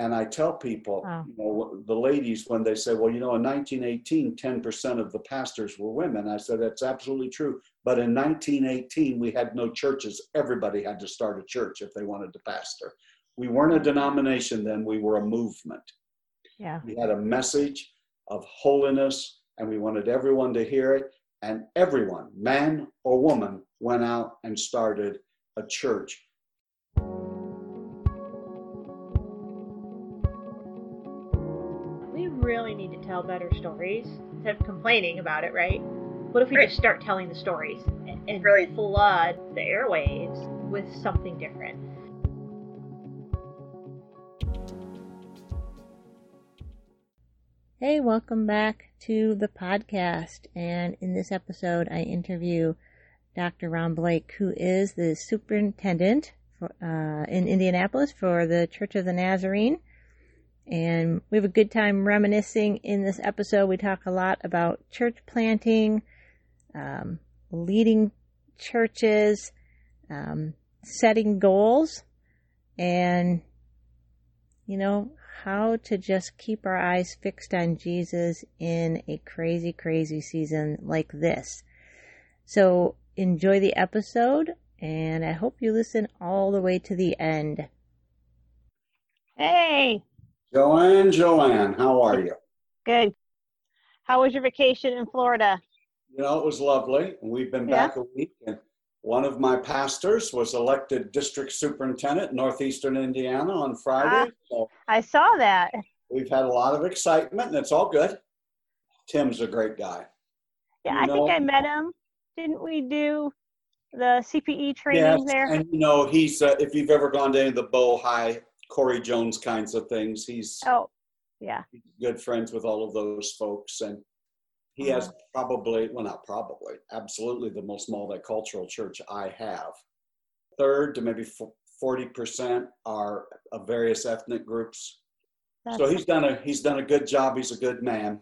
And I tell people, Wow. you know, the ladies, when they say, well, you know, in 1918, 10% of the pastors were women. I said, that's absolutely true. But in 1918, we had no churches. Everybody had to start a church if they wanted to pastor. We weren't a denomination then, we were a movement. Yeah. We had a message of holiness, and we wanted everyone to hear it. And everyone, man or woman, went out and started a church. Need to tell better stories instead of complaining about it, right? What if we Right. just start telling the stories and, and Really. flood the airwaves with something different? Hey, welcome back to the podcast. And in this episode, I interview Dr. Ron Blake, who is the superintendent for, uh, in Indianapolis for the Church of the Nazarene. And we have a good time reminiscing in this episode. We talk a lot about church planting, um, leading churches, um, setting goals, and, you know, how to just keep our eyes fixed on Jesus in a crazy, crazy season like this. So enjoy the episode, and I hope you listen all the way to the end. Hey, Joanne, Joanne, how are you? good. How was your vacation in Florida? You know, it was lovely. and We've been Yeah. back a week, and one of my pastors was elected district superintendent northeastern Indiana on Friday. So I saw that. we've had a lot of excitement, and it's all good. Tim's a great guy. Yeah, You I think I met him. Didn't we do the CPE training Yes, there? and you know, he's uh, if you've ever gone to any of the Bow High, Corey Jones kinds of things, he's Oh, yeah. good friends with all of those folks, and he has Uh-huh. probably, well, not probably, absolutely the most multicultural church I have. Third to maybe forty percent are of various ethnic groups. So he's done a he's done a good job. He's a good man.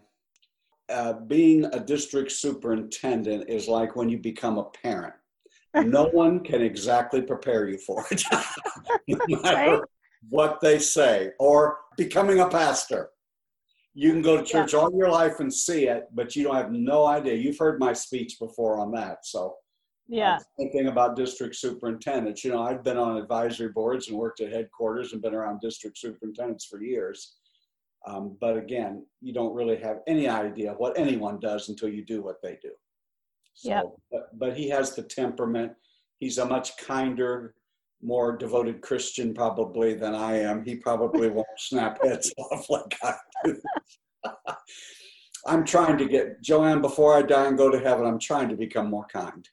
Uh, being a district superintendent is like when you become a parent. No one can exactly prepare you for it, no matter. What they say. Or becoming a pastor. You can go to church all your life and see it, but you don't have no idea. You've heard my speech before on that. So yeah. thing about district superintendents. You know, I've been on advisory boards and worked at headquarters and been around district superintendents for years. Um, but again, you don't really have any idea what anyone does until you do what they do. So, Yep. but, but he has the temperament. He's a much kinder, more devoted Christian probably than I am. He probably won't snap heads off like I do. I'm trying to get Joanne before I die and go to heaven. I'm trying to become more kind.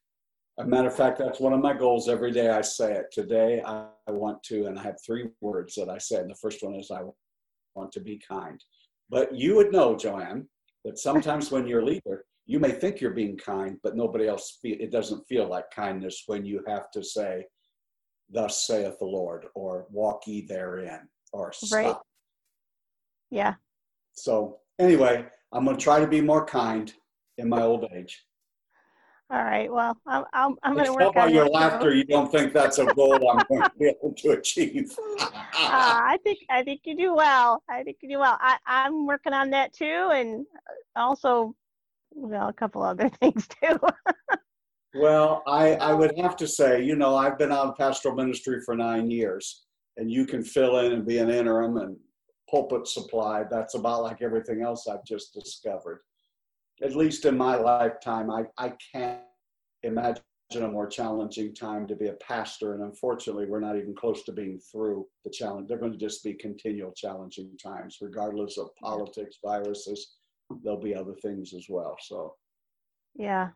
As a matter of fact, that's one of my goals every day. I say it. Today, I, I want to, and I have three words that I say. And the first one is, I want to be kind. But you would know, Joanne, that sometimes when you're a leader, you may think you're being kind, but nobody else, feel, it doesn't feel like kindness when you have to say, Thus saith the Lord, or walk ye therein, or stop. Right. Yeah. So, anyway, I'm going to try to be more kind in my old age. All right. Well, I'm, I'm, I'm going to work on your laughter, you don't think that's a goal I'm going to be able to achieve. Ah, I think I think you do well. I think you do well. I, I'm working on that too, and also, well, a couple other things too. Well, I, I would have to say, you know, I've been out of pastoral ministry for nine years, and you can fill in and be an interim and pulpit supply. That's about like everything else I've just discovered. At least in my lifetime, I, I can't imagine a more challenging time to be a pastor. And unfortunately, we're not even close to being through the challenge. They're going to just be continual challenging times, regardless of politics, viruses. There'll be other things as well. So, yeah,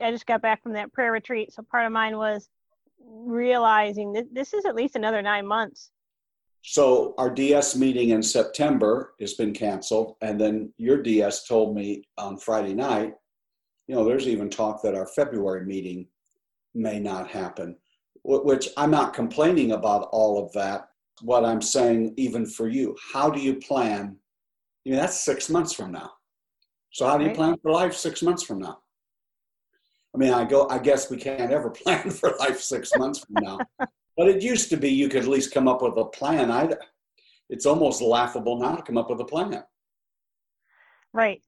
I just got back from that prayer retreat, so part of mine was realizing that this is at least another nine months. so our DS meeting in September has been canceled, and then your DS told me on Friday night, you know, there's even talk that our February meeting may not happen, which I'm not complaining about all of that. What I'm saying, even for you, how do you plan? I mean, that's six months from now. So how do you Right. plan for life six months from now? I mean, I go. I guess we can't ever plan for life six months from now. But it used to be you could at least come up with a plan. I, it's almost laughable now to come up with a plan. Right.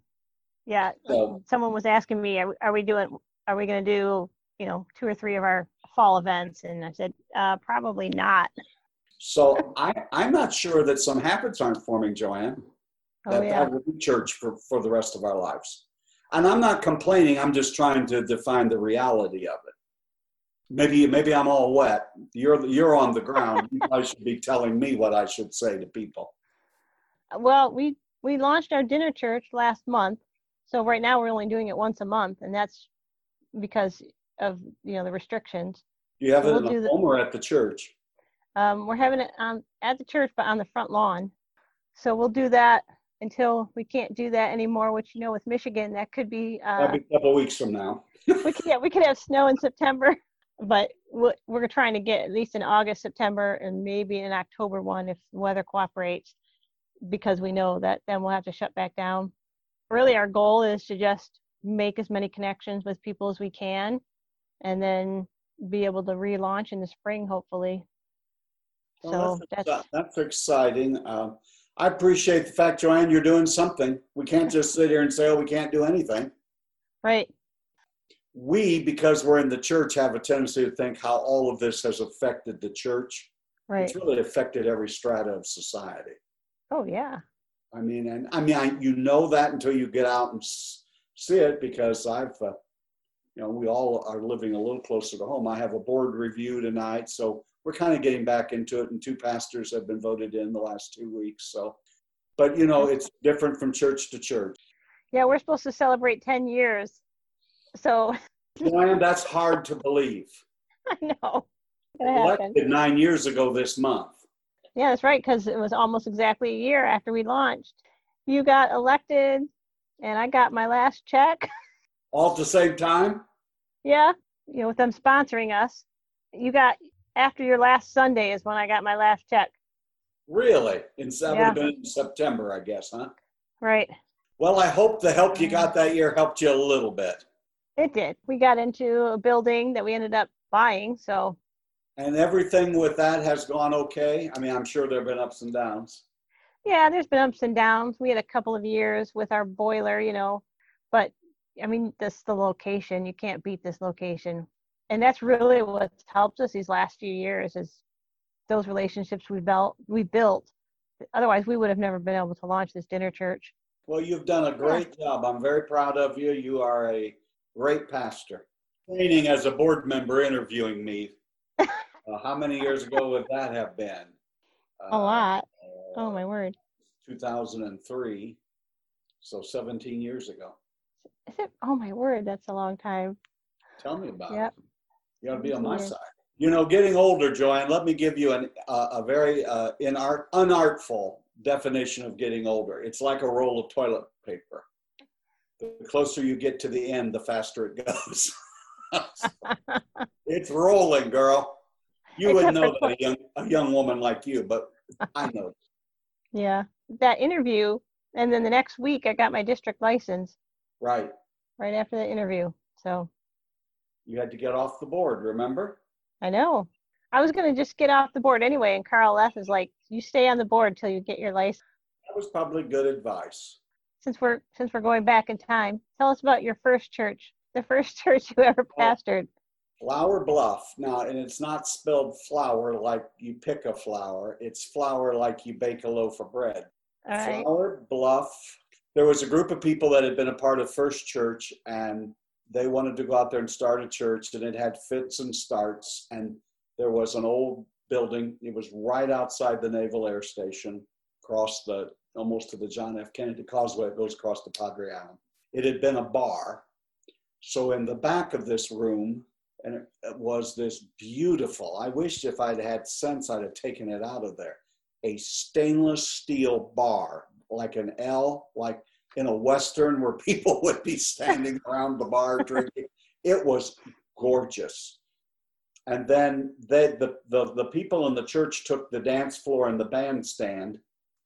Yeah. So- Someone was asking me, are, we- are we doing, are we going to do, you know, two or three of our fall events? And I said, uh, probably not. So I, I'm not sure that some habits aren't forming, Joanne. Oh, that, yeah. that will be church for, for the rest of our lives. And I'm not complaining, I'm just trying to define the reality of it. Maybe maybe I'm all wet. You're you're on the ground. you guys should be telling me what I should say to people. Well, we, we launched our dinner church last month. So right now we're only doing it once a month and that's because of, you know, the restrictions. You have it We'll in the the- home or at the church? Um, we're having it on, at the church, but on the front lawn. So we'll do that until we can't do that anymore, which, you know, with Michigan, that could be, uh, be a couple weeks from now. we could, yeah, we could have snow in September, but we're, we're trying to get at least in August, September, and maybe an October one if the weather cooperates, because we know that then we'll have to shut back down. Really, our goal is to just make as many connections with people as we can, and then be able to relaunch in the spring, hopefully. Well, So that's, that's, that's exciting. Um, I appreciate the fact, Joanne, you're doing something. We can't just sit here and say, oh, we can't do anything. right. We, because we're in the church, have a tendency to think how all of this has affected the church. Right. It's really affected every strata of society. Oh, yeah. I mean, and I mean, I, you know that until you get out and s- see it because I've, uh, you know, we all are living a little closer to home. I have a board review tonight, so we're kind of getting back into it, and two pastors have been voted in the last two weeks. So, but you know, it's different from church to church. Yeah, we're supposed to celebrate 10 years. So Joanne, that's hard to believe. I know. It's gonna happen. Elected nine years ago this month. Yeah, that's right, because it was almost exactly a year after we launched. You got elected, and I got my last check. All at the same time? yeah, you know, with them sponsoring us. You got after your last Sunday is when I got my last check. Really? In, that would Yeah. have been September, I guess, huh? Right. Well, I hope the help you got that year helped you a little bit. It did. We got into a building that we ended up buying. So And everything with that has gone okay. I mean, I'm sure there have been ups and downs. yeah, there's been ups and downs. We had a couple of years with our boiler, you know, but I mean, this the location. You can't beat this location, and that's really what's helped us these last few years is those relationships we built. We built. Otherwise, we would have never been able to launch this dinner church. Well, you've done a great job. I'm very proud of you. You are a great pastor. Training as a board member interviewing me. Uh, how many years ago would that have been? A lot. Uh, Oh my word! 2003. So 17 years ago. Is it? Oh my word! That's a long time. Tell me about Yep. it. You ought to be on my side. You know, getting older, Joanne, let me give you an, uh, a very uh, inart, unartful definition of getting older. It's like a roll of toilet paper. The closer you get to the end, the faster it goes. it's rolling, girl. You wouldn't know that a young, a young woman like you, but I know. Yeah, that interview, and then the next week I got my district license Right. right after the interview. So You had to get off the board, remember? I know. I was gonna just get off the board anyway, and Carl F is like, "You stay on the board till you get your license." That was probably good advice. Since we're since we're going back in time, tell us about your first church, the first church you ever pastored. Flour Bluff. Now, and it's not spelled flower like you pick a flower. It's flour like you bake a loaf of bread. All right. Flour Bluff. There was a group of people that had been a part of First Church, and they wanted to go out there and start a church, and it had fits and starts. And there was an old building. It was right outside the Naval Air Station, across the almost to the John F. Kennedy Causeway. It goes across the Padre Island. It had been a bar. So in the back of this room, and it, was this beautiful. I wish if I'd had sense, I'd have taken it out of there. A stainless steel bar, like an L, like in a Western where people would be standing around the bar drinking. It was gorgeous. And then they, the, the, the people in the church took the dance floor and the bandstand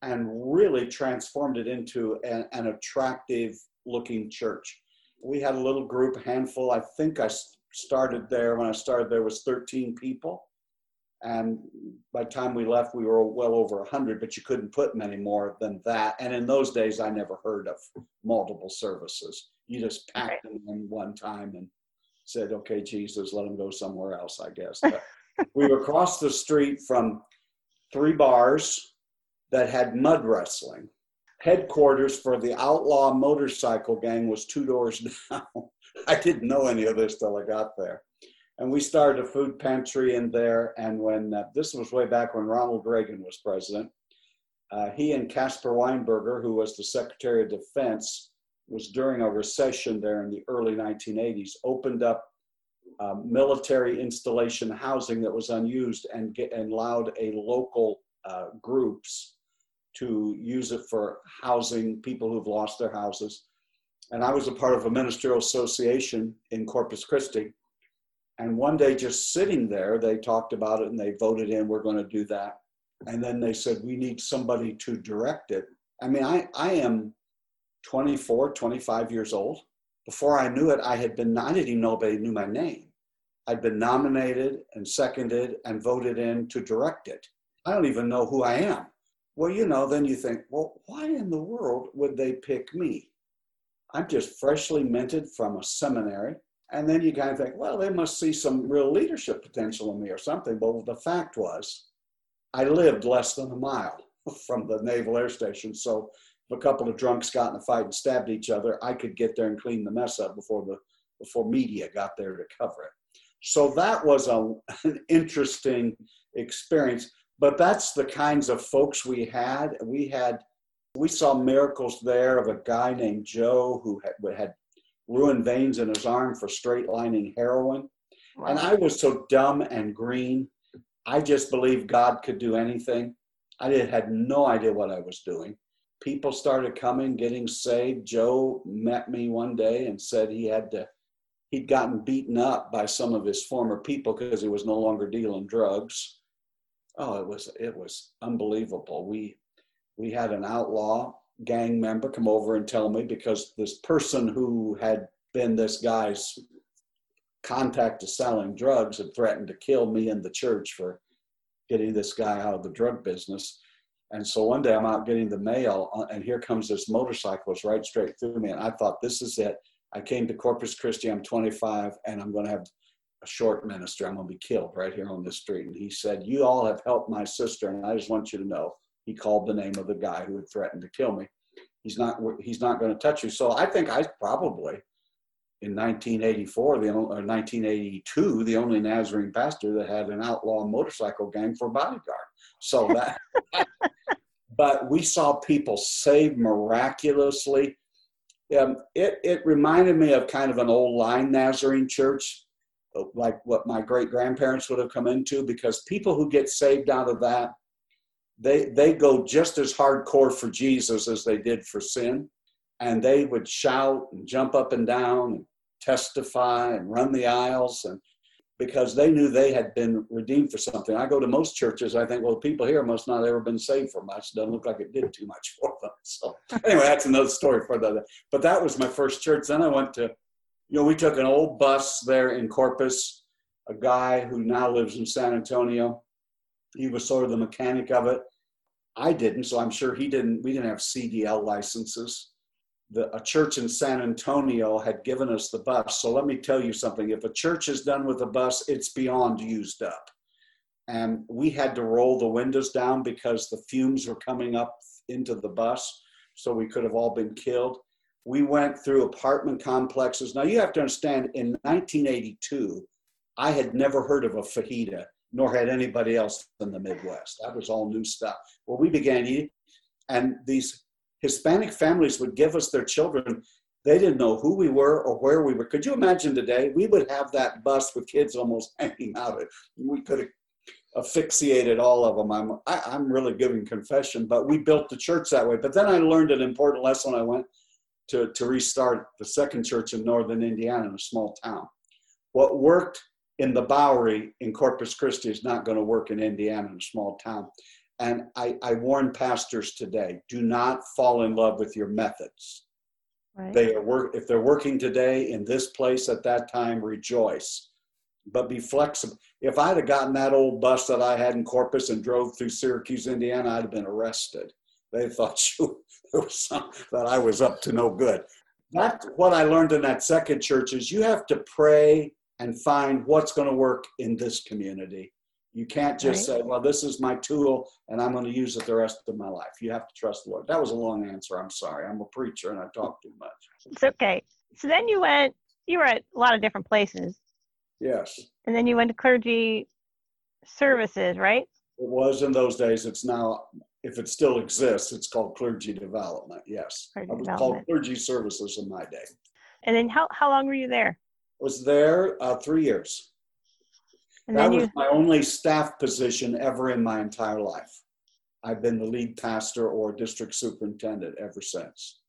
and really transformed it into an, an attractive looking church. We had a little group, handful. I think I started there when I started there was 13 people. And by the time we left, we were well over 100, but you couldn't put many more than that. And in those days, I never heard of multiple services. You just packed them in one time and said, okay, Jesus, let them go somewhere else, I guess. But we were across the street from three bars that had mud wrestling. Headquarters for the outlaw motorcycle gang was two doors down. I didn't know any of this till I got there and we started a food pantry in there. And when uh, this was way back when Ronald Reagan was president, uh, he and Caspar Weinberger, who was the Secretary of Defense, was during a recession there in the early 1980s, opened up uh, military installation housing that was unused and, get, and allowed a local uh, groups to use it for housing people who've lost their houses. And I was a part of a ministerial association in Corpus Christi and one day, just sitting there, they talked about it and they voted in, we're going to do that. And then they said, we need somebody to direct it. I mean, I, I am 24, 25 years old. Before I knew it, I had been, I didn't even know nobody knew my name. I'd been nominated and seconded and voted in to direct it. I don't even know who I am. Well, you know, then you think, well, why in the world would they pick me? I'm just freshly minted from a seminary. And then you kind of think, well, they must see some real leadership potential in me or something. But the fact was, I lived less than a mile from the Naval Air Station. So if a couple of drunks got in a fight and stabbed each other, I could get there and clean the mess up before the before media got there to cover it. So that was a, an interesting experience. But that's the kinds of folks we had. We had we saw miracles there of a guy named Joe who had, had ruined veins in his arm for straight lining heroin. Wow. And I was so dumb and green. I just believed God could do anything. I did, had no idea what I was doing. People started coming, getting saved. Joe met me one day and said he had to, he'd gotten beaten up by some of his former people because he was no longer dealing drugs. Oh, it was it was unbelievable. We we had an outlaw gang member come over and tell me because this person who had been this guy's contact to selling drugs had threatened to kill me and the church for getting this guy out of the drug business. And so one day I'm out getting the mail, uh, and here comes this motorcyclist right straight through me. And I thought, this is it. I came to Corpus Christi, I'm 25, and I'm going to have a short ministry. I'm going to be killed right here on this street. And he said, You all have helped my sister, and I just want you to know he called the name of the guy who had threatened to kill me. He's not he's not going to touch you. So I think I probably in 1984 the or 1982 the only Nazarene pastor that had an outlaw motorcycle gang for bodyguard. So that but we saw people saved miraculously. Um, it, it reminded me of kind of an old line Nazarene church, like what my great grandparents would have come into, because people who get saved out of that they they go just as hardcore for Jesus as they did for sin, and they would shout and jump up and down and testify and run the aisles and because they knew they had been redeemed for something. I go to most churches, I think, well, people here must not have ever been saved for much. Doesn't look like it did too much for them. So anyway, that's another story for the. But that was my first church. Then I went to, you know, we took an old bus there in Corpus. A guy who now lives in San Antonio. He was sort of the mechanic of it. I didn't, so I'm sure he didn't. We didn't have CDL licenses. The, a church in San Antonio had given us the bus. So let me tell you something. If a church is done with a bus, it's beyond used up. And we had to roll the windows down because the fumes were coming up into the bus. So we could have all been killed. We went through apartment complexes. Now you have to understand, in 1982, I had never heard of a fajita nor had anybody else in the Midwest. That was all new stuff. Well, we began eating, and these Hispanic families would give us their children. They didn't know who we were or where we were. Could you imagine today? We would have that bus with kids almost hanging out. of it. We could have asphyxiated all of them. I'm, I, i am really giving confession, but we built the church that way. But then I learned an important lesson. I went to, to restart the second church in northern Indiana in a small town. What worked in the Bowery in Corpus Christi is not going to work in Indiana in a small town. And I, I warn pastors today: do not fall in love with your methods. Right. They are work if they're working today in this place at that time, rejoice, but be flexible. if I'd have gotten that old bus that I had in Corpus and drove through Syracuse, Indiana, I'd have been arrested. They thought you, there was some, that I was up to no good. That's what I learned in that second church is you have to pray and find what's going to work in this community. You can't just Right. say, well, this is my tool and I'm going to use it the rest of my life. You have to trust the Lord. That was a long answer. I'm sorry. I'm a preacher and I talk too much. It's okay. So then you went, you were at a lot of different places, Yes, and then you went to clergy services, right? it was in those days. It's now, if it still exists, it's called clergy development. Yes. Clergy it was called clergy services in my day. And then how, how long were you there? Was there uh, three years. And that was you, my only staff position ever in my entire life. I've been the lead pastor or district superintendent ever since.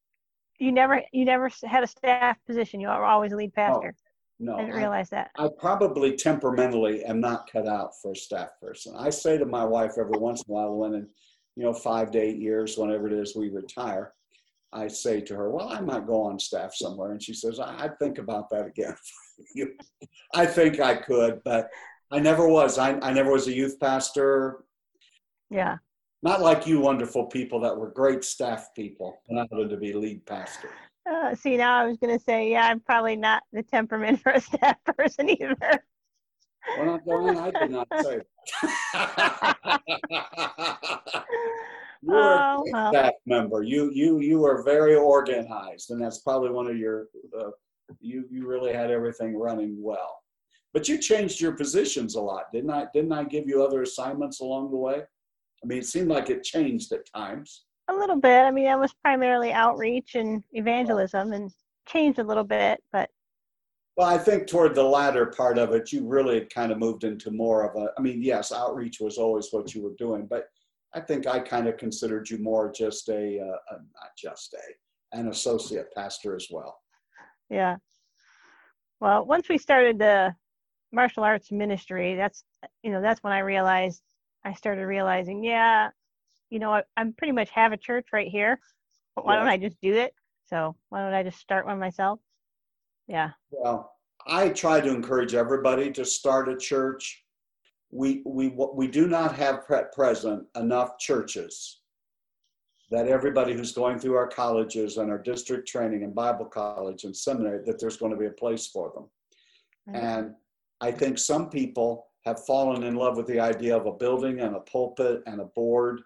you never, you never had a staff position. You were always a lead pastor. No, I didn't realize that. I probably temperamentally am not cut out for a staff person. I say to my wife every once in a while, when in you know five to eight years, whenever it is we retire, I say to her, "Well, I might go on staff somewhere," and she says, I- "I'd think about that again." I think I could, but I never was. I, I never was a youth pastor. Yeah. Not like you wonderful people that were great staff people and I wanted to be lead pastor. Uh, see, now I was going to say, yeah, I'm probably not the temperament for a staff person either. Well, not Joanne, I did not say that. you were a Oh, great well. staff member. You you you were very organized, and that's probably one of your. Uh, you you really had everything running well, but you changed your positions a lot, didn't I? Didn't I give you other assignments along the way? I mean, it seemed like it changed at times. A little bit. I mean, I was primarily outreach and evangelism and changed a little bit, but Well, I think toward the latter part of it, you really kind of moved into more of a, I mean, yes, outreach was always what you were doing, but I think I kind of considered you more just a, uh, a not just a, an associate pastor as well. yeah. Well, once we started the martial arts ministry, that's, you know, that's when I realized, I started realizing, yeah, you know, I, I'm pretty much have a church right here. But why don't I just do it? So why don't I just start one myself? Yeah. Well, I try to encourage everybody to start a church. We, we, we do not have at present enough churches that everybody who's going through our colleges and our district training and Bible college and seminary, that there's going to be a place for them. Right. And I think some people have fallen in love with the idea of a building and a pulpit and a board.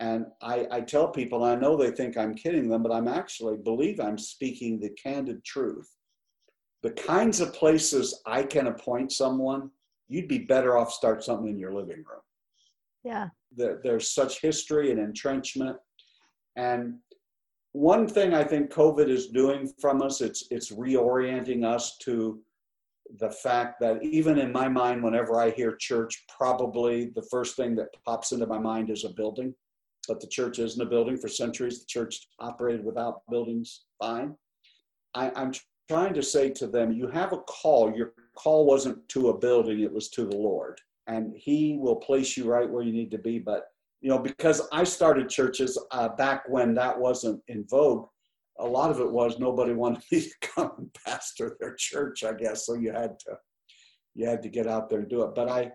And I, I tell people, I know they think I'm kidding them, but I'm actually believe I'm speaking the candid truth. The kinds of places I can appoint someone, you'd be better off start something in your living room Yeah. there, there's such history and entrenchment. And one thing I think COVID is doing from us, it's it's reorienting us to the fact that even in my mind, whenever I hear church, probably the first thing that pops into my mind is a building. But the church isn't a building. For centuries, the church operated without buildings fine. I, I'm trying to say to them, you have a call. Your call wasn't to a building, it was to the Lord. And He will place you right where you need to be. But, you know, because I started churches uh, back when that wasn't in vogue, a lot of it was nobody wanted me to come and pastor their church, I guess. So you had to, you had to get out there and do it. But I,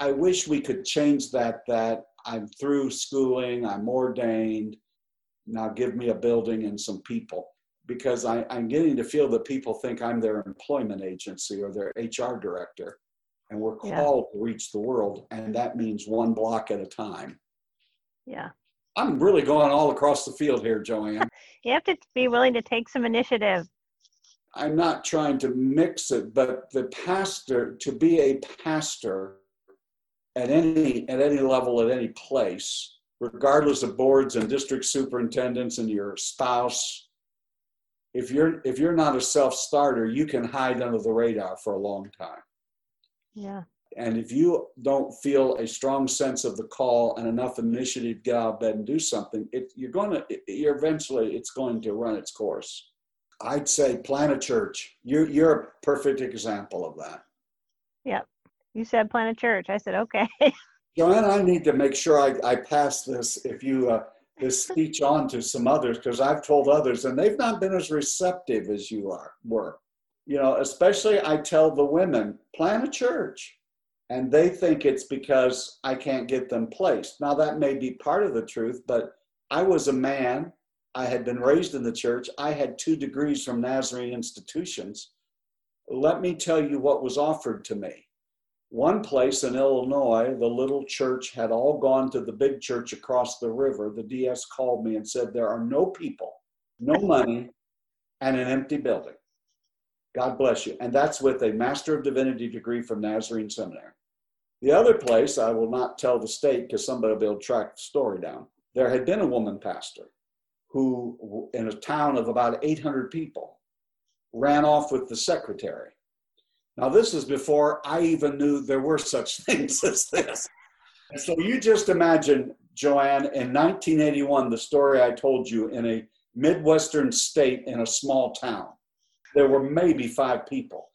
I wish we could change that, that I'm through schooling, I'm ordained. Now give me a building and some people because I, I'm getting to feel that people think I'm their employment agency or their HR director. And we're Yeah. called to reach the world, and that means one block at a time. Yeah. I'm really going all across the field here, Joanne. You have to be willing to take some initiative. I'm not trying to mix it, but the pastor, to be a pastor at any at any level, at any place, regardless of boards and district superintendents and your spouse, if you're if you're not a self-starter, you can hide under the radar for a long time. Yeah. And if you don't feel a strong sense of the call and enough initiative to get out of bed and do something, it, you're going to, you're eventually, it's going to run its course. I'd say plant a church. You're, you're a perfect example of that. Yeah. You said plant a church. I said, okay. Joanne, I need to make sure I, I pass this, if you, uh, this speech on to some others, because I've told others and they've not been as receptive as you are, were. You know, especially I tell the women, plan a church. And they think it's because I can't get them placed. Now, that may be part of the truth, but I was a man. I had been raised in the church. I had two degrees from Nazarene institutions. Let me tell you what was offered to me. One place in Illinois, the little church had all gone to the big church across the river. The DS called me and said, There are no people, no money, and an empty building. God bless you. And that's with a Master of Divinity degree from Nazarene Seminary. The other place, I will not tell the state because somebody will be able to track the story down. There had been a woman pastor who, in a town of about 800 people, ran off with the secretary now, this is before I even knew there were such things as this. So you just imagine, Joanne, in 1981, the story I told you in a Midwestern state in a small town, there were maybe five people.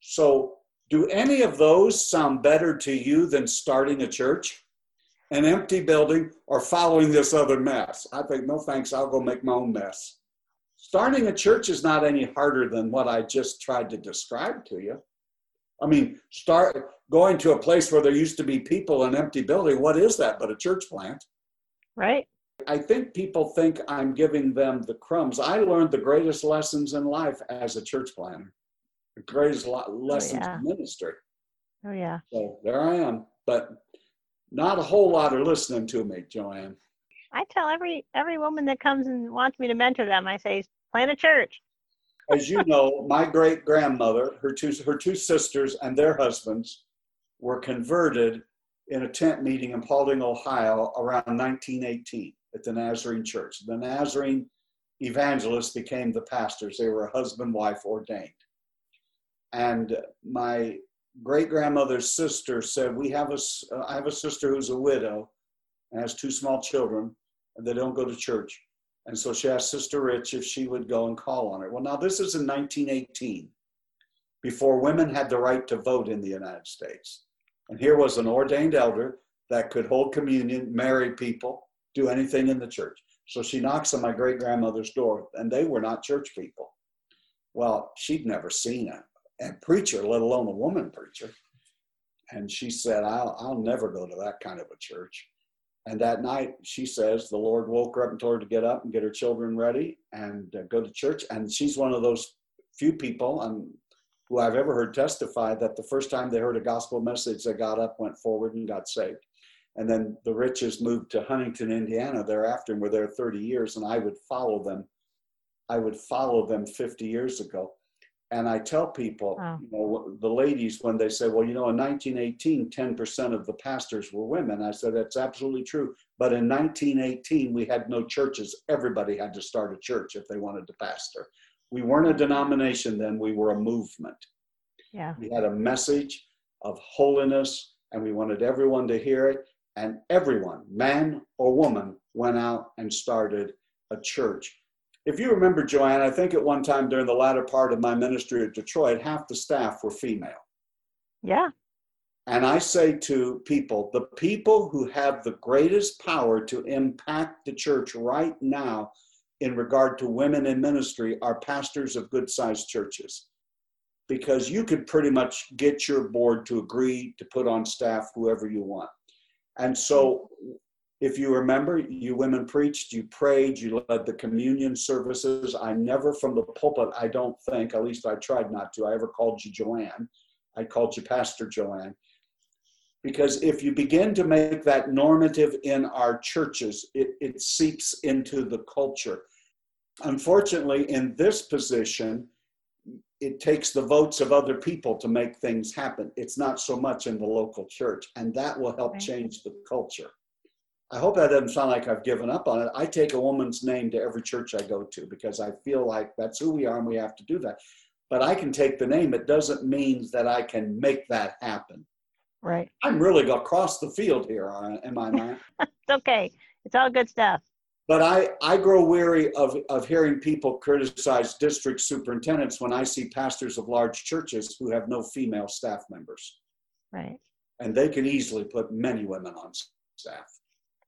So, do any of those sound better to you than starting a church? An empty building or following this other mess? I think, no thanks, I'll go make my own mess. Starting a church is not any harder than what I just tried to describe to you. I mean, start going to a place where there used to be people an empty building. What is that but a church plant? Right. I think people think I'm giving them the crumbs. I learned the greatest lessons in life as a church planter, the greatest oh, lessons oh, yeah. in ministry. Oh, yeah. So there I am. But not a whole lot are listening to me, Joanne. I tell every every woman that comes and wants me to mentor them, I say, plant a church as you know, my great grandmother, her two, her two sisters, and their husbands were converted in a tent meeting in Paulding, Ohio around 1918 at the Nazarene Church. The Nazarene evangelists became the pastors. They were husband wife ordained. And my great grandmother's sister said, "We have a I have a sister who's a widow and has two small children, and they don't go to church. And so she asked Sister Rich if she would go and call on her. Well, now this is in 1918, before women had the right to vote in the United States. And here was an ordained elder that could hold communion, marry people, do anything in the church. So she knocks on my great grandmother's door, and they were not church people. Well, she'd never seen a, a preacher, let alone a woman preacher. And she said, I'll, I'll never go to that kind of a church. And that night, she says the Lord woke her up and told her to get up and get her children ready and uh, go to church. And she's one of those few people um, who I've ever heard testify that the first time they heard a gospel message, they got up, went forward, and got saved. And then the Riches moved to Huntington, Indiana thereafter and were there 30 years. And I would follow them. I would follow them 50 years ago. And I tell people, wow. you know, the ladies, when they say, well, you know, in 1918, 10% of the pastors were women, I said, that's absolutely true. But in 1918, we had no churches. Everybody had to start a church if they wanted to pastor. We weren't a denomination then, we were a movement. Yeah. We had a message of holiness, and we wanted everyone to hear it. And everyone, man or woman, went out and started a church if you remember, Joanne, I think at one time during the latter part of my ministry at Detroit, half the staff were female. Yeah. And I say to people, the people who have the greatest power to impact the church right now in regard to women in ministry are pastors of good sized churches. Because you could pretty much get your board to agree to put on staff whoever you want. And so if you remember, you women preached, you prayed, you led the communion services. I never, from the pulpit, I don't think, at least I tried not to, I ever called you Joanne. I called you Pastor Joanne. Because if you begin to make that normative in our churches, it, it seeps into the culture. Unfortunately, in this position, it takes the votes of other people to make things happen. It's not so much in the local church, and that will help change the culture. I hope that doesn't sound like I've given up on it. I take a woman's name to every church I go to because I feel like that's who we are and we have to do that. But I can take the name. It doesn't mean that I can make that happen. Right. I'm really across the field here, uh, am I not? it's okay. It's all good stuff. But I, I grow weary of, of hearing people criticize district superintendents when I see pastors of large churches who have no female staff members. Right. And they can easily put many women on staff.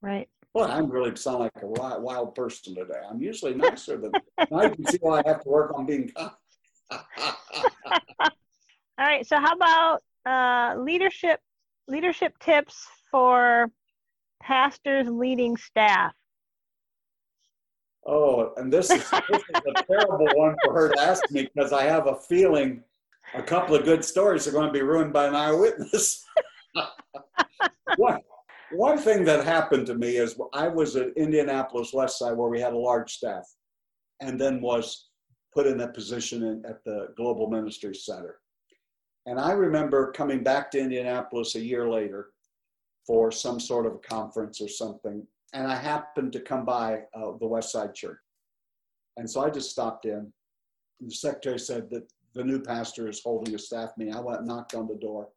Right. Well, I'm really sound like a wild, wild person today. I'm usually nicer than. now you can see why I have to work on being kind. All right. So, how about uh, leadership leadership tips for pastors leading staff. Oh, and this is, this is a terrible one for her to ask me because I have a feeling a couple of good stories are going to be ruined by an eyewitness. one, one thing that happened to me is I was at Indianapolis West Side where we had a large staff and then was put in a position in, at the Global Ministry Center. And I remember coming back to Indianapolis a year later for some sort of a conference or something. And I happened to come by uh, the West Side Church. And so I just stopped in. The secretary said that the new pastor is holding a staff meeting. I went knocked on the door.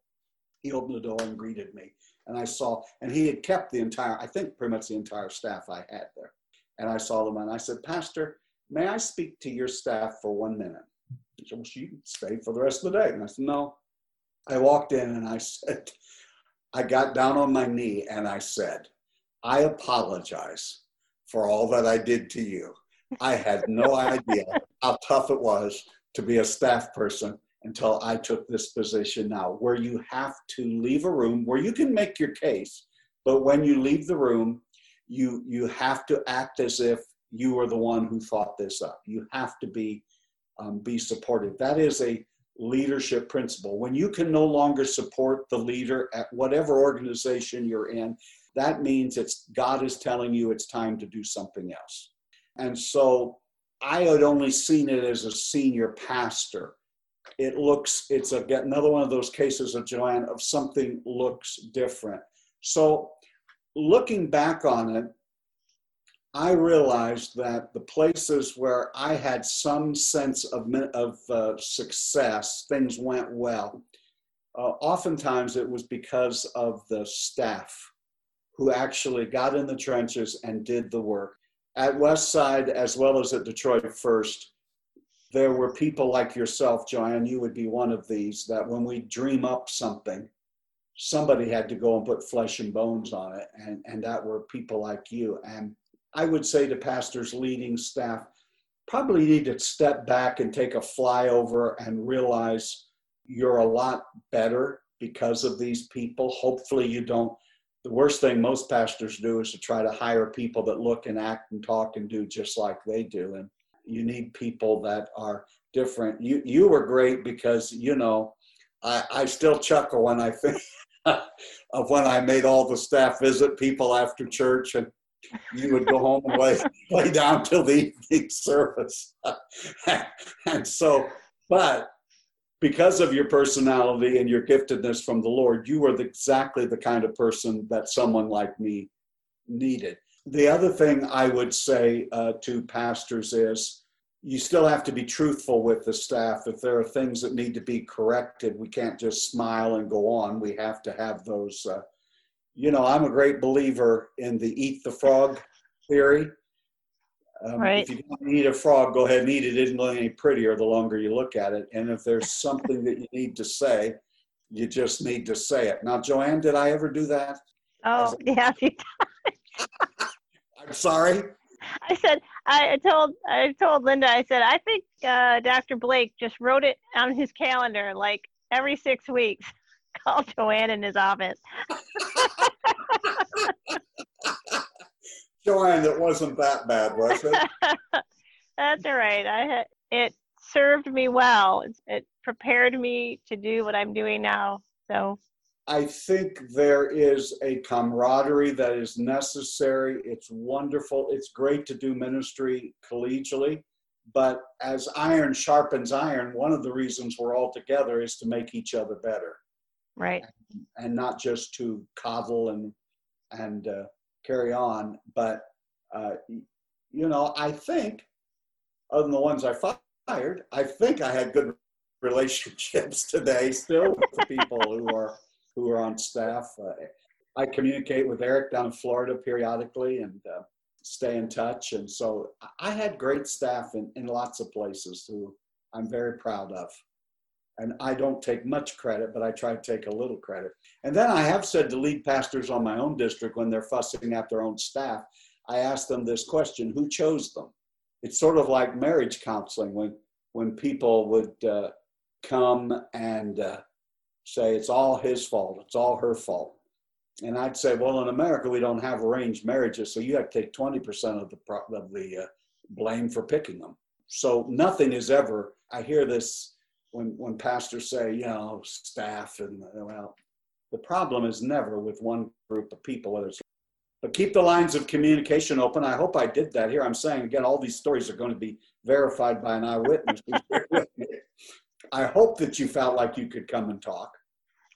He opened the door and greeted me. And I saw, and he had kept the entire, I think pretty much the entire staff I had there. And I saw them and I said, Pastor, may I speak to your staff for one minute? He said, well, you can stay for the rest of the day. And I said, no. I walked in and I said, I got down on my knee and I said, I apologize for all that I did to you. I had no idea how tough it was to be a staff person until I took this position now, where you have to leave a room where you can make your case, but when you leave the room, you you have to act as if you are the one who thought this up. You have to be um, be supportive. That is a leadership principle. When you can no longer support the leader at whatever organization you're in, that means it's God is telling you it's time to do something else. And so I had only seen it as a senior pastor. It looks, it's a, another one of those cases of Joanne of something looks different. So looking back on it, I realized that the places where I had some sense of, of uh, success, things went well. Uh, oftentimes it was because of the staff who actually got in the trenches and did the work. At Westside, as well as at Detroit First, there were people like yourself, Joanne, you would be one of these, that when we dream up something, somebody had to go and put flesh and bones on it. And, and that were people like you. And I would say to pastors leading staff, probably need to step back and take a flyover and realize you're a lot better because of these people. Hopefully, you don't. The worst thing most pastors do is to try to hire people that look and act and talk and do just like they do. And you need people that are different. You you were great because you know I, I still chuckle when I think of when I made all the staff visit people after church and you would go home and lay, lay down till the evening service. and so, but because of your personality and your giftedness from the Lord, you were the, exactly the kind of person that someone like me needed. The other thing I would say uh, to pastors is you still have to be truthful with the staff. If there are things that need to be corrected, we can't just smile and go on. We have to have those uh, you know, I'm a great believer in the eat the frog theory. Um, right. If you don't eat a frog, go ahead and eat it. It isn't going any prettier the longer you look at it. And if there's something that you need to say, you just need to say it. Now, Joanne, did I ever do that? Oh, yeah. Sorry. I said I told I told Linda I said I think uh, Dr. Blake just wrote it on his calendar like every six weeks. Call Joanne in his office. Joanne, it wasn't that bad, was it? That's all right. I had it served me well. It, it prepared me to do what I'm doing now. So I think there is a camaraderie that is necessary. It's wonderful. It's great to do ministry collegially. But as iron sharpens iron, one of the reasons we're all together is to make each other better. Right. And, and not just to coddle and and uh, carry on. But uh, you know, I think, other than the ones I fired, I think I had good relationships today still with the people who are who are on staff. Uh, I communicate with Eric down in Florida periodically and uh, stay in touch. And so I had great staff in, in lots of places who I'm very proud of and I don't take much credit, but I try to take a little credit. And then I have said to lead pastors on my own district when they're fussing at their own staff, I ask them this question who chose them? It's sort of like marriage counseling when, when people would uh, come and uh, say it's all his fault, it's all her fault. And I'd say, well, in America, we don't have arranged marriages, so you have to take 20% of the, of the uh, blame for picking them. So nothing is ever, I hear this when, when pastors say, you know, staff and, well, the problem is never with one group of people, whether it's but keep the lines of communication open. I hope I did that here. I'm saying again, all these stories are going to be verified by an eyewitness. I hope that you felt like you could come and talk.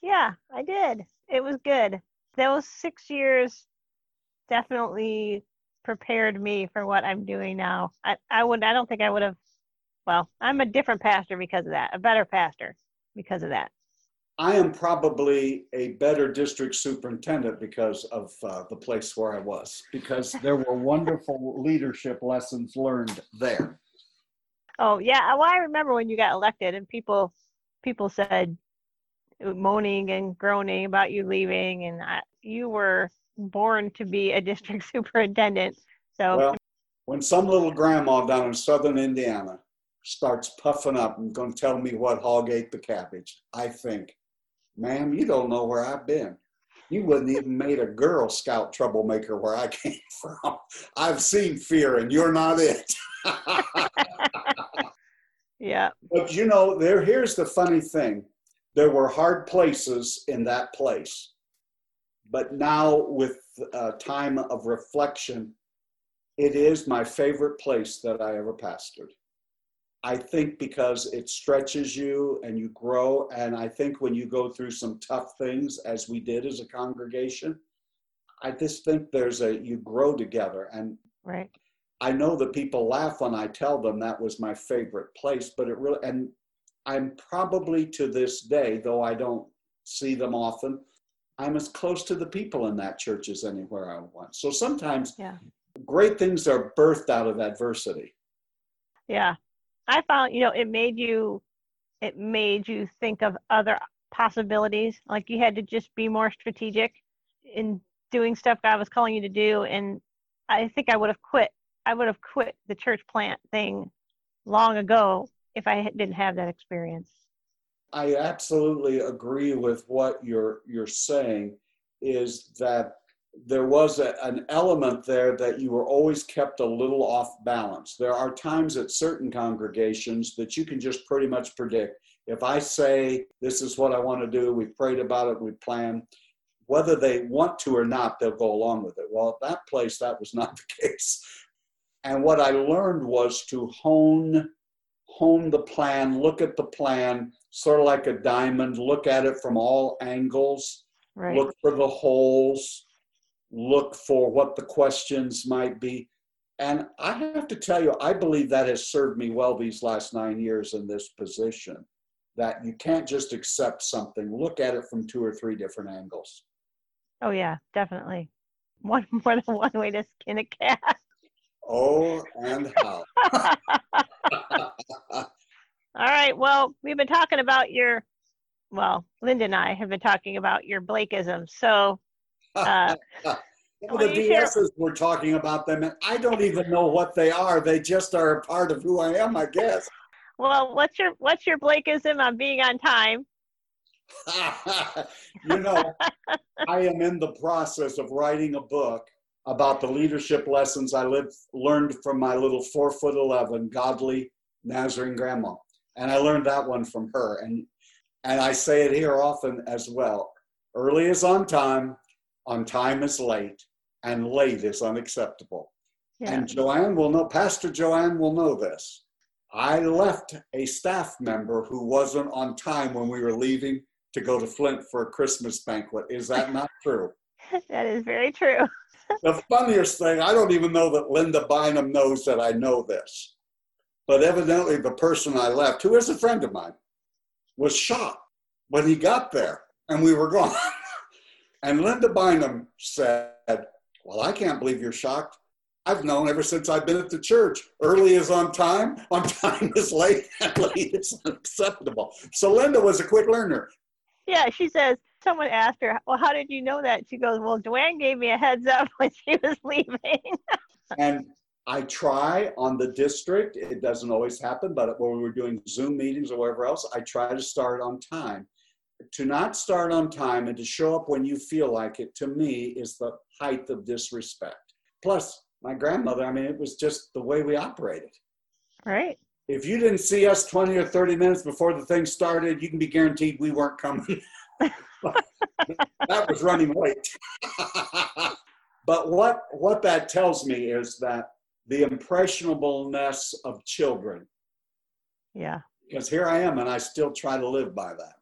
Yeah, I did. It was good. Those six years definitely prepared me for what I'm doing now. I, I would I don't think I would have well, I'm a different pastor because of that, a better pastor because of that. I am probably a better district superintendent because of uh, the place where I was, because there were wonderful leadership lessons learned there. Oh yeah, well I remember when you got elected and people people said moaning and groaning about you leaving, and I, you were born to be a district superintendent. So well, when some little grandma down in southern Indiana starts puffing up and going to tell me what hog ate the cabbage, I think ma'am, you don't know where I've been. You wouldn't even made a Girl Scout troublemaker where I came from. I've seen fear, and you're not it. yeah. But you know, there. Here's the funny thing: there were hard places in that place, but now with a time of reflection, it is my favorite place that I ever pastored. I think because it stretches you and you grow. And I think when you go through some tough things, as we did as a congregation, I just think there's a, you grow together. And right. I know that people laugh when I tell them that was my favorite place, but it really, and I'm probably to this day, though I don't see them often, I'm as close to the people in that church as anywhere I went. So sometimes yeah. great things are birthed out of adversity. Yeah, I found, you know, it made you, it made you think of other possibilities. Like you had to just be more strategic in doing stuff God was calling you to do. And I think I would have quit. I would have quit the church plant thing long ago if I didn't have that experience. I absolutely agree with what you're you're saying. Is that there was a, an element there that you were always kept a little off balance. There are times at certain congregations that you can just pretty much predict. If I say, This is what I want to do, we've prayed about it, we plan, whether they want to or not, they'll go along with it. Well, at that place, that was not the case. And what I learned was to hone hone the plan, look at the plan, sort of like a diamond, look at it from all angles, right. look for the holes, look for what the questions might be. And I have to tell you, I believe that has served me well these last nine years in this position. That you can't just accept something, look at it from two or three different angles. Oh, yeah, definitely. One more than one way to skin a cat. Oh, and how. All right. Well, we've been talking about your, well, Linda and I have been talking about your Blakeism. So uh, well, the DSs were talking about them, and I don't even know what they are. They just are a part of who I am, I guess. Well, what's your what's your Blakeism on being on time? you know, I am in the process of writing a book about the leadership lessons I lived, learned from my little four foot eleven godly Nazarene grandma, and I learned that one from her. And and I say it here often as well. Early is on time, on time is late, and late is unacceptable. Yeah. And Joanne will know, Pastor Joanne will know this. I left a staff member who wasn't on time when we were leaving to go to Flint for a Christmas banquet. Is that not true? that is very true. The funniest thing, I don't even know that Linda Bynum knows that I know this. But evidently, the person I left, who is a friend of mine, was shocked when he got there and we were gone. And Linda Bynum said, Well, I can't believe you're shocked. I've known ever since I've been at the church. Early is on time, on time is late, and late is unacceptable. So Linda was a quick learner. Yeah, she says, someone asked her, Well, how did you know that? She goes, Well, Joanne gave me a heads up when she was leaving. and I try on the district. It doesn't always happen, but when we were doing Zoom meetings or wherever else, I try to start on time. to not start on time and to show up when you feel like it, to me, is the height of disrespect. Plus, my grandmother, I mean, it was just the way we operated. Right. If you didn't see us 20 or 30 minutes before the thing started, you can be guaranteed we weren't coming. that was running late. but what, what that tells me is that the impressionableness of children, Yeah. because here I am and I still try to live by that.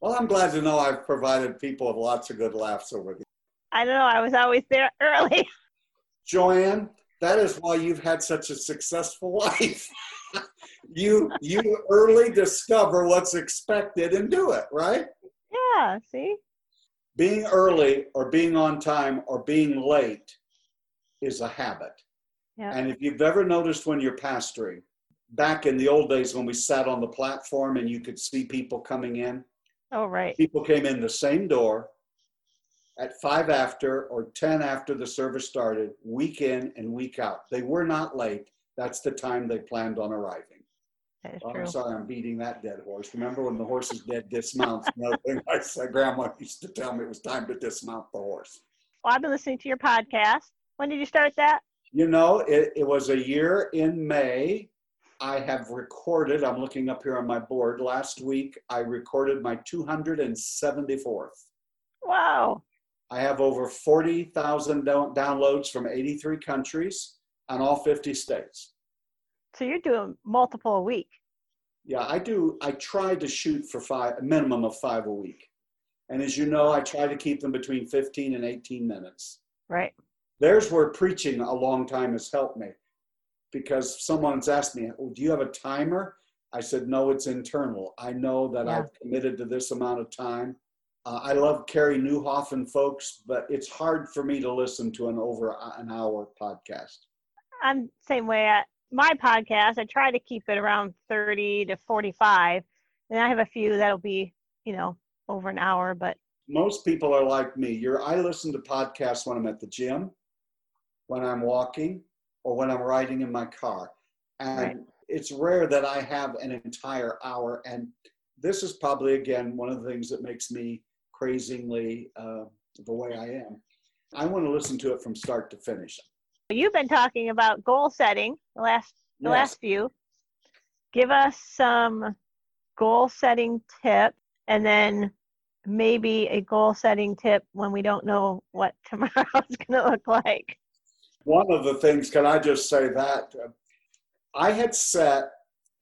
Well, I'm glad to know I've provided people with lots of good laughs over the I don't know. I was always there early. Joanne, that is why you've had such a successful life. you you early discover what's expected and do it, right? Yeah. See? Being early or being on time or being late is a habit. Yeah. And if you've ever noticed when you're pastoring, back in the old days when we sat on the platform and you could see people coming in, Oh, right. people came in the same door at five after or 10 after the service started, week in and week out. They were not late. That's the time they planned on arriving. That is Oh. I'm sorry, I'm beating that dead horse. Remember when the horse is dead, dismounts? Another thing I said, Grandma used to tell me it was time to dismount the horse. Well, I've been listening to your podcast. When did you start that? You know, it, it was a year in May. I have recorded, I'm looking up here on my board. Last week, I recorded my 274th. Wow. I have over 40,000 down- downloads from 83 countries and all 50 states. So you're doing multiple a week. Yeah, I do. I try to shoot for five, a minimum of five a week. And as you know, I try to keep them between 15 and 18 minutes. Right. There's where preaching a long time has helped me because someone's asked me, "Oh, Do you have a timer? I said, No, it's internal. I know that Yeah. I've committed to this amount of time. Uh, I love Carrie Newhoffen, folks, but it's hard for me to listen to an over an hour podcast. I'm same way at my podcast. I try to keep it around 30 to 45. And I have a few that'll be, you know, over an hour, but most people are like me. You're, I listen to podcasts when I'm at the gym, when I'm walking, or when I'm riding in my car. And Right. it's rare that I have an entire hour. And this is probably, again, one of the things that makes me crazingly uh, the way I am. I want to listen to it from start to finish. You've been talking about goal setting the last the Yes. last few. Give us some goal setting tip and then maybe a goal setting tip when we don't know what tomorrow's going to look like. One of the things, can I just say that? Uh, I had set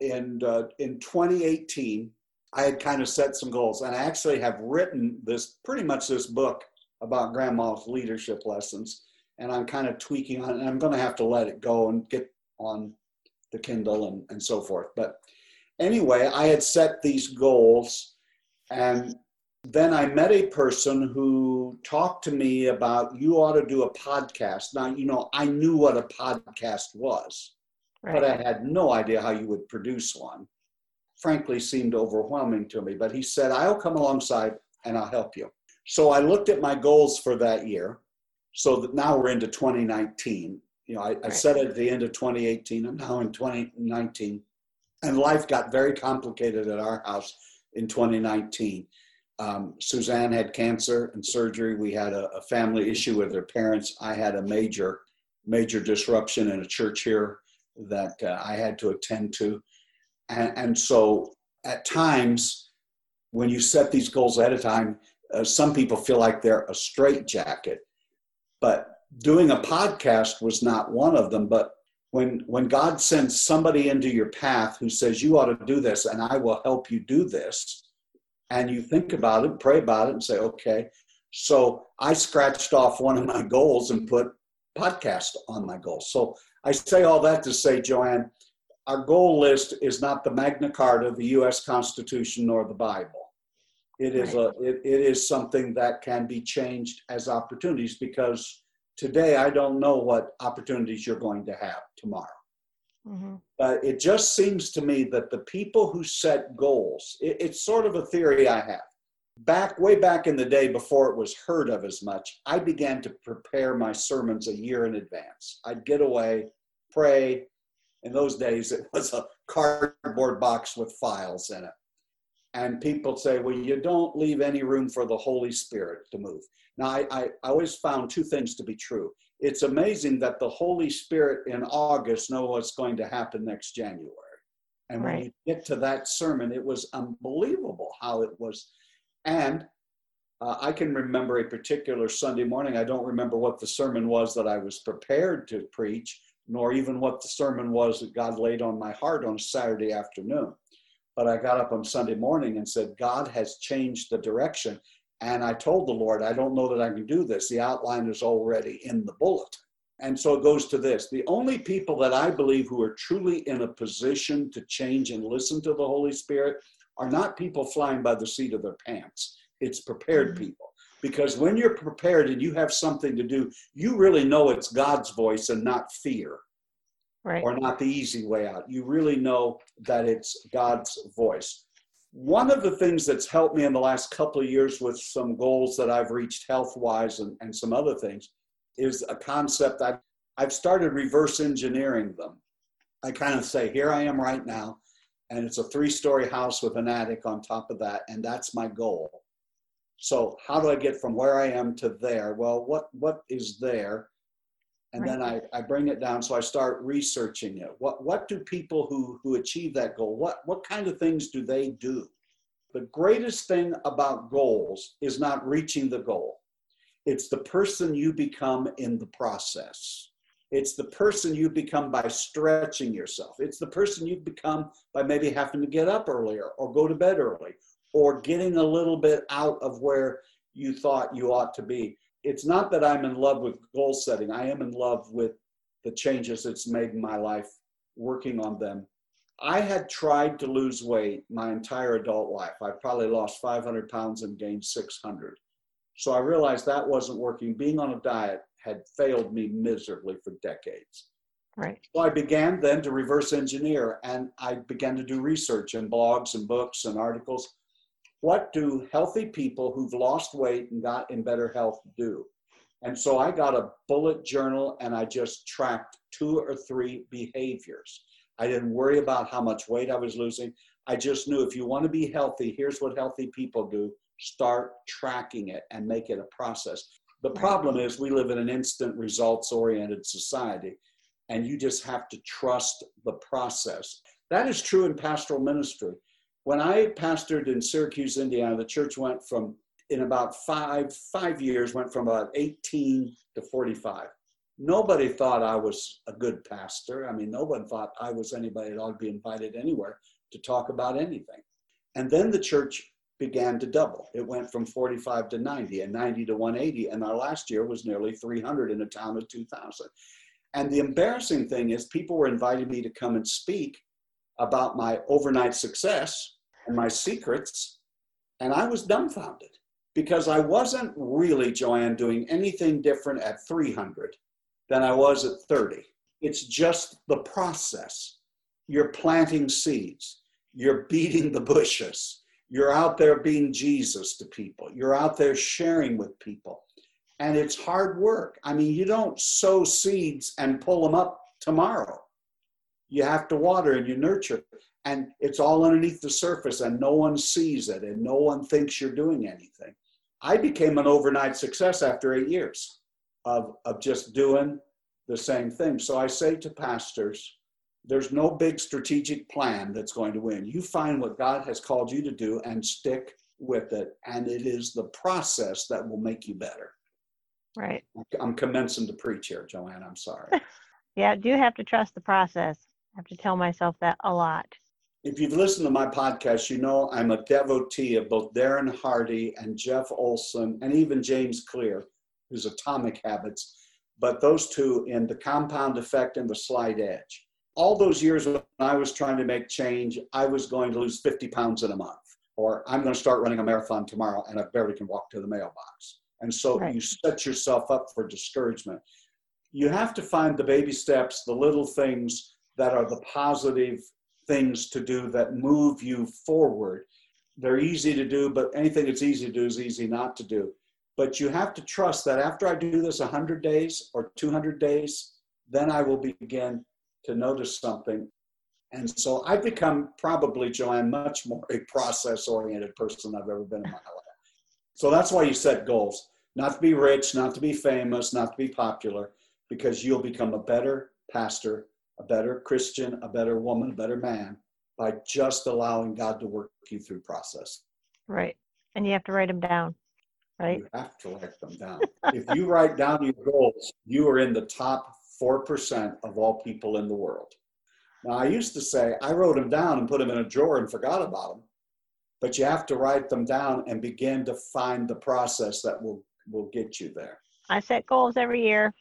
in, uh, in 2018, I had kind of set some goals, and I actually have written this pretty much this book about grandma's leadership lessons, and I'm kind of tweaking on it, and I'm going to have to let it go and get on the Kindle and, and so forth. But anyway, I had set these goals, and then I met a person who talked to me about you ought to do a podcast. Now, you know, I knew what a podcast was, but I had no idea how you would produce one. Frankly, seemed overwhelming to me. But he said, I'll come alongside and I'll help you. So I looked at my goals for that year. So that now we're into 2019. You know, I, I said it at the end of 2018. I'm now in 2019. And life got very complicated at our house in 2019. Um, Suzanne had cancer and surgery. We had a, a family issue with her parents. I had a major, major disruption in a church here that uh, I had to attend to. And, and so at times, when you set these goals ahead of time, uh, some people feel like they're a straitjacket. But doing a podcast was not one of them. But when when God sends somebody into your path who says you ought to do this, and I will help you do this, and you think about it, pray about it, and say, okay. So I scratched off one of my goals and put podcast on my goal. So I say all that to say, Joanne, our goal list is not the Magna Carta, the U.S. Constitution, nor the Bible. It is a it, it is something that can be changed as opportunities because today I don't know what opportunities you're going to have tomorrow. hmm But it just seems to me that the people who set goals, it, it's sort of a theory I have. Back, way back in the day before it was heard of as much, I began to prepare my sermons a year in advance. I'd get away, pray. In those days, it was a cardboard box with files in it. And people say, well, you don't leave any room for the Holy Spirit to move. Now, I, I, I always found two things to be true. It's amazing that the Holy Spirit in August know what's going to happen next January. And when Right. you get to that sermon, it was unbelievable how it was. And uh, I can remember a particular Sunday morning. I don't remember what the sermon was that I was prepared to preach, nor even what the sermon was that God laid on my heart on Saturday afternoon. But I got up on Sunday morning and said, God has changed the direction. And I told the Lord, I don't know that I can do this. The outline is already in the bulletin. And so it goes to this the only people that I believe who are truly in a position to change and listen to the Holy Spirit are not people flying by the seat of their pants. It's prepared mm-hmm. people. Because when you're prepared and you have something to do, you really know it's God's voice and not fear Right. or not the easy way out. You really know that it's God's voice. One of the things that's helped me in the last couple of years with some goals that I've reached health wise and, and some other things is a concept I've, I've started reverse engineering them. I kind of say, here I am right now, and it's a three story house with an attic on top of that, and that's my goal. So, how do I get from where I am to there? Well, what, what is there? And then I, I bring it down so i start researching it. What what do people who who achieve that goal what what kind of things do they do? The greatest thing about goals is not reaching the goal. It's the person you become in the process. It's the person you become by stretching yourself. It's the person you become by maybe having to get up earlier or go to bed early or getting a little bit out of where you thought you ought to be it's not that I'm in love with goal setting. I am in love with the changes it's made in my life, working on them. I had tried to lose weight my entire adult life. I probably lost 500 pounds and gained 600. So I realized that wasn't working. Being on a diet had failed me miserably for decades. Right. So I began then to reverse engineer and I began to do research and blogs and books and articles what do healthy people who've lost weight and got in better health do? And so I got a bullet journal and I just tracked two or three behaviors. I didn't worry about how much weight I was losing. I just knew if you want to be healthy, here's what healthy people do start tracking it and make it a process. The problem is we live in an instant results oriented society and you just have to trust the process. That is true in pastoral ministry when I pastored in Syracuse, Indiana, the church went from in about five five years went from about 18 to 45. Nobody thought I was a good pastor. I mean, no one thought I was anybody that ought to be invited anywhere to talk about anything. And then the church began to double. It went from 45 to 90 and 90 to 180. And our last year was nearly 300 in a town of 2,000. And the embarrassing thing is, people were inviting me to come and speak about my overnight success and my secrets. And I was dumbfounded because I wasn't really, Joanne, doing anything different at 300 than I was at 30. It's just the process. You're planting seeds, you're beating the bushes, you're out there being Jesus to people, you're out there sharing with people. And it's hard work. I mean, you don't sow seeds and pull them up tomorrow you have to water and you nurture. And it's all underneath the surface and no one sees it and no one thinks you're doing anything. I became an overnight success after eight years of, of just doing the same thing. So i say to pastors there's no big strategic plan that's going to win. You find what god has called you to do and stick with it. And it is the process that will make you better. Right. i'm commencing to preach here joanne i'm sorry. Yeah, do have to trust the process. I have to tell myself that a lot. If you've listened to my podcast, you know I'm a devotee of both Darren Hardy and Jeff Olson and even James Clear, who's Atomic Habits, but those two in the compound effect and the slight edge. All those years when I was trying to make change, I was going to lose 50 pounds in a month, or I'm going to start running a marathon tomorrow and I barely can walk to the mailbox. And so Right. you set yourself up for discouragement. You have to find the baby steps, the little things that are the positive things to do that move you forward. They're easy to do, but anything that's easy to do is easy not to do. But you have to trust that after I do this 100 days or 200 days, then I will begin to notice something. And so I've become probably, Joanne, much more a process oriented person I've ever been in my life. So that's why you set goals not to be rich, not to be famous, not to be popular, because you'll become a better pastor, a better Christian, a better woman, a better man by just allowing God to work you through process. Right. And you have to write them down. Right. You have to write them down. if you write down your goals, you are in the top 4% of all people in the world. Now, I used to say I wrote them down and put them in a drawer and forgot about them, but you have to write them down and begin to find the process that will, will get you there. I set goals every year.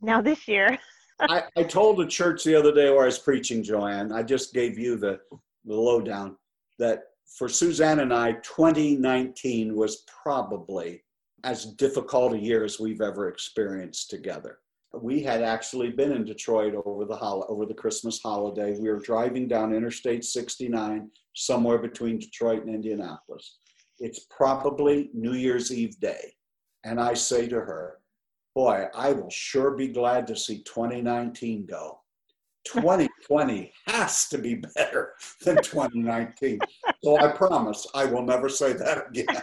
Now, this year, I, I told a church the other day where I was preaching, Joanne, I just gave you the, the lowdown that for Suzanne and I, 2019 was probably as difficult a year as we've ever experienced together. We had actually been in Detroit over the hol- over the Christmas holiday. We were driving down Interstate 69 somewhere between Detroit and Indianapolis. It's probably New Year's Eve day. And I say to her, Boy, I will sure be glad to see 2019 go. 2020 has to be better than 2019. So I promise I will never say that again.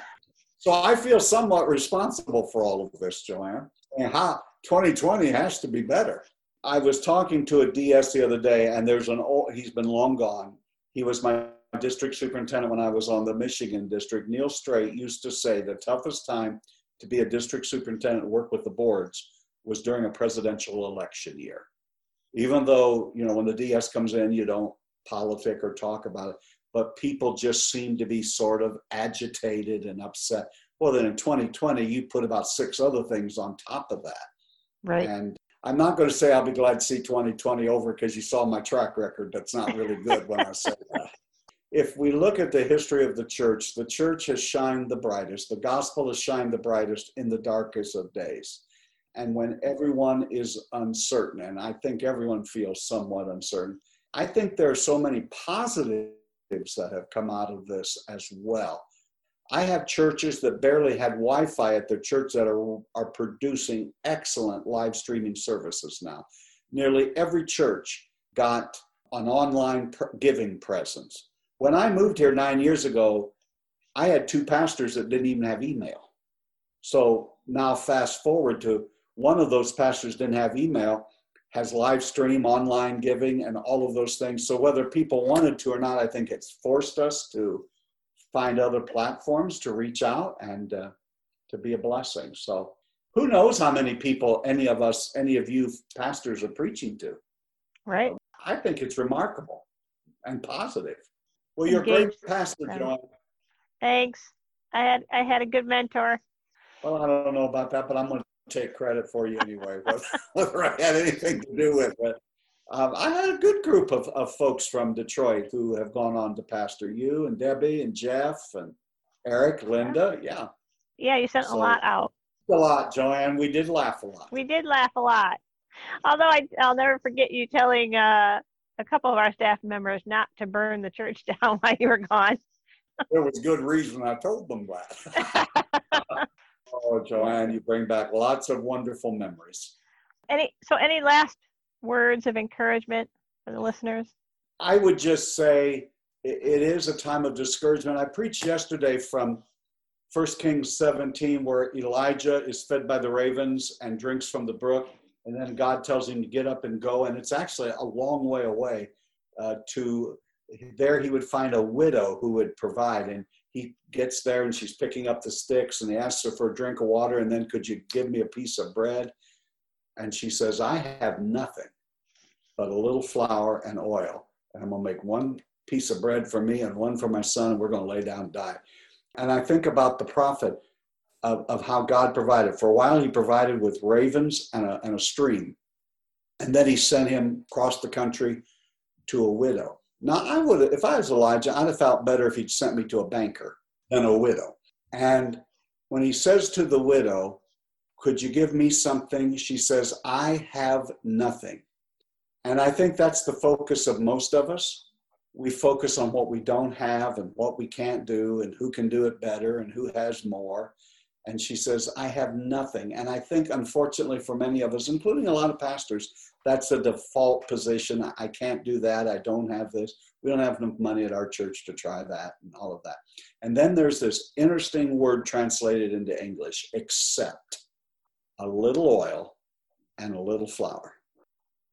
So I feel somewhat responsible for all of this, Joanne. And how 2020 has to be better. I was talking to a DS the other day, and there's an old, he's been long gone. He was my district superintendent when I was on the Michigan district. Neil Straight used to say the toughest time to be a district superintendent and work with the boards was during a presidential election year. Even though you know when the ds comes in you don't politic or talk about it but people just seem to be sort of agitated and upset. Well then in 2020 you put about six other things on top of that. Right. and i'm not going to say i'll be glad to see 2020 over because you saw my track record. That's not really good when i say that if we look at the history of the church the church has shined the brightest the gospel has shined the brightest in the darkest of days and when everyone is uncertain, and I think everyone feels somewhat uncertain, I think there are so many positives that have come out of this as well. I have churches that barely had Wi Fi at their church that are, are producing excellent live streaming services now. Nearly every church got an online giving presence. When I moved here nine years ago, I had two pastors that didn't even have email. So now, fast forward to one of those pastors didn't have email, has live stream, online giving, and all of those things. So whether people wanted to or not, I think it's forced us to find other platforms to reach out and uh, to be a blessing. So who knows how many people any of us, any of you pastors are preaching to? Right. I think it's remarkable and positive. Well, you're Engaged. a great pastor, John. Thanks. I had I had a good mentor. Well, I don't know about that, but I'm going to take credit for you anyway, whether, I had anything to do with it. Um, I had a good group of, of folks from Detroit who have gone on to pastor you and Debbie and Jeff and Eric, Linda. Yeah. Yeah, you sent so, a lot out. A lot, Joanne. We did laugh a lot. We did laugh a lot. Although I, I'll never forget you telling uh, a couple of our staff members not to burn the church down while you were gone. there was good reason I told them that. Oh, Joanne, you bring back lots of wonderful memories. Any so any last words of encouragement for the listeners? I would just say it is a time of discouragement. I preached yesterday from 1 Kings 17, where Elijah is fed by the ravens and drinks from the brook, and then God tells him to get up and go. And it's actually a long way away uh, to there. He would find a widow who would provide, and he gets there and she's picking up the sticks and he asks her for a drink of water and then could you give me a piece of bread and she says i have nothing but a little flour and oil and i'm to make one piece of bread for me and one for my son and we're to lay down and die and i think about the prophet of, of how god provided for a while he provided with ravens and a, and a stream and then he sent him across the country to a widow now, I would, if I was Elijah, I'd have felt better if he'd sent me to a banker than a widow. And when he says to the widow, Could you give me something? She says, I have nothing. And I think that's the focus of most of us. We focus on what we don't have and what we can't do and who can do it better and who has more. And she says, I have nothing. And I think, unfortunately, for many of us, including a lot of pastors, that's the default position. I can't do that. I don't have this. We don't have enough money at our church to try that and all of that. And then there's this interesting word translated into English except a little oil and a little flour.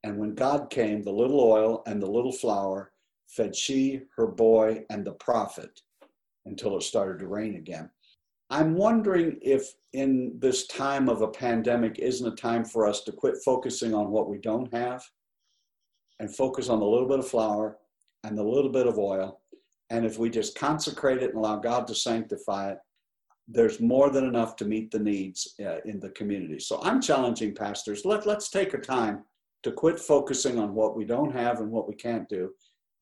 And when God came, the little oil and the little flour fed she, her boy, and the prophet until it started to rain again. I'm wondering if in this time of a pandemic isn't a time for us to quit focusing on what we don't have and focus on the little bit of flour and the little bit of oil. And if we just consecrate it and allow God to sanctify it, there's more than enough to meet the needs uh, in the community. So I'm challenging pastors, let, let's take a time to quit focusing on what we don't have and what we can't do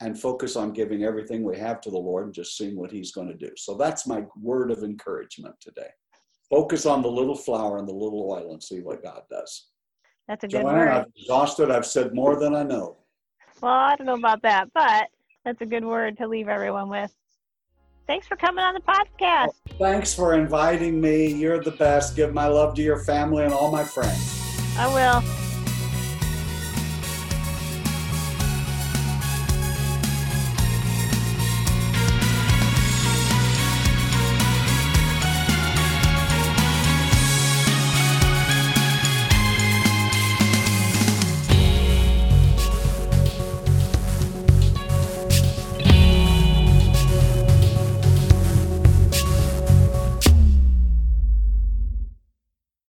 and focus on giving everything we have to the Lord and just seeing what He's going to do. So that's my word of encouragement today. Focus on the little flour and the little oil and see what God does. That's a good Joanne, word. I've exhausted. I've said more than I know. Well, I don't know about that, but that's a good word to leave everyone with. Thanks for coming on the podcast. Oh, thanks for inviting me. You're the best. Give my love to your family and all my friends. I will.